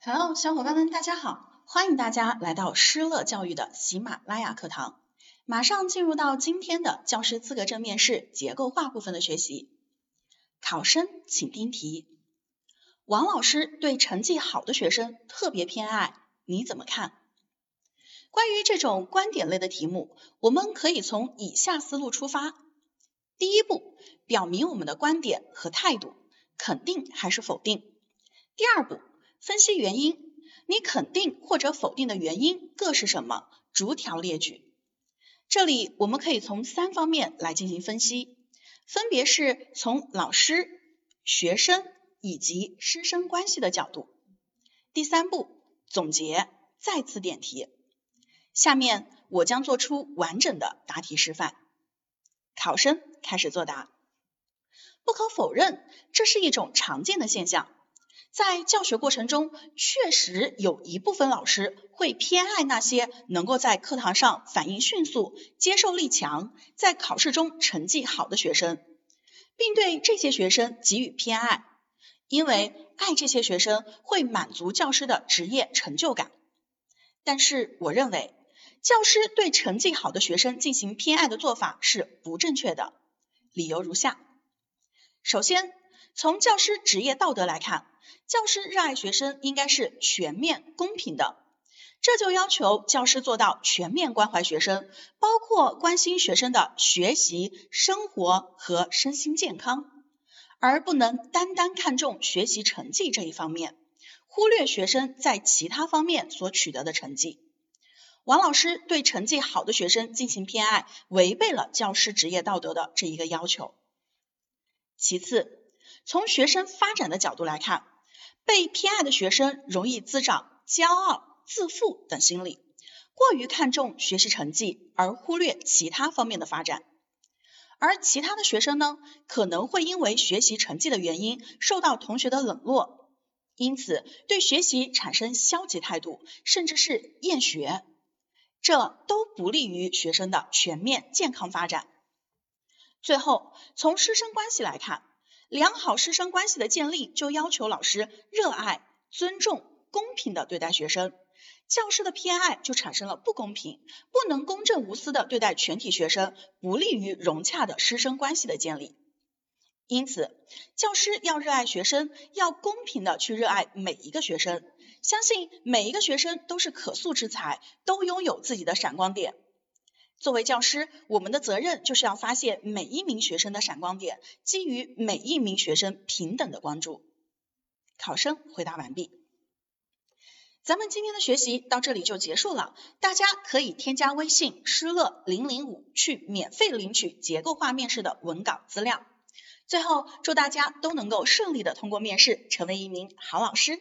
好小伙伴们，大家好，欢迎大家来到施乐教育的喜马拉雅课堂。马上进入到今天的教师资格证面试结构化部分的学习。考生请听题：王老师对成绩好的学生特别偏爱，你怎么看？关于这种观点类的题目，我们可以从以下思路出发。第一步，表明我们的观点和态度，肯定还是否定。第二步，分析原因，你肯定或者否定的原因各是什么？逐条列举。这里我们可以从三方面来进行分析，分别是从老师、学生以及师生关系的角度。第三步，总结，再次点题。下面我将做出完整的答题示范。考生开始作答。不可否认，这是一种常见的现象。在教学过程中，确实有一部分老师会偏爱那些能够在课堂上反应迅速、接受力强，在考试中成绩好的学生，并对这些学生给予偏爱，因为爱这些学生会满足教师的职业成就感。但是，我认为教师对成绩好的学生进行偏爱的做法是不正确的。理由如下：首先，从教师职业道德来看，教师热爱学生应该是全面公平的，这就要求教师做到全面关怀学生，包括关心学生的学习、生活和身心健康，而不能单单看重学习成绩这一方面，忽略学生在其他方面所取得的成绩。王老师对成绩好的学生进行偏爱，违背了教师职业道德的这一个要求。其次，从学生发展的角度来看，被偏爱的学生容易滋长骄傲、自负等心理，过于看重学习成绩而忽略其他方面的发展。而其他的学生呢，可能会因为学习成绩的原因受到同学的冷落，因此对学习产生消极态度，甚至是厌学，这都不利于学生的全面健康发展。最后，从师生关系来看。良好师生关系的建立，就要求老师热爱、尊重、公平的对待学生。教师的偏爱就产生了不公平，不能公正无私的对待全体学生，不利于融洽的师生关系的建立。因此，教师要热爱学生，要公平的去热爱每一个学生，相信每一个学生都是可塑之才，都拥有自己的闪光点。作为教师，我们的责任就是要发现每一名学生的闪光点，给予每一名学生平等的关注。考生回答完毕。咱们今天的学习到这里就结束了，大家可以添加微信施乐零零五去免费领取结构化面试的文稿资料。最后，祝大家都能够顺利的通过面试，成为一名好老师。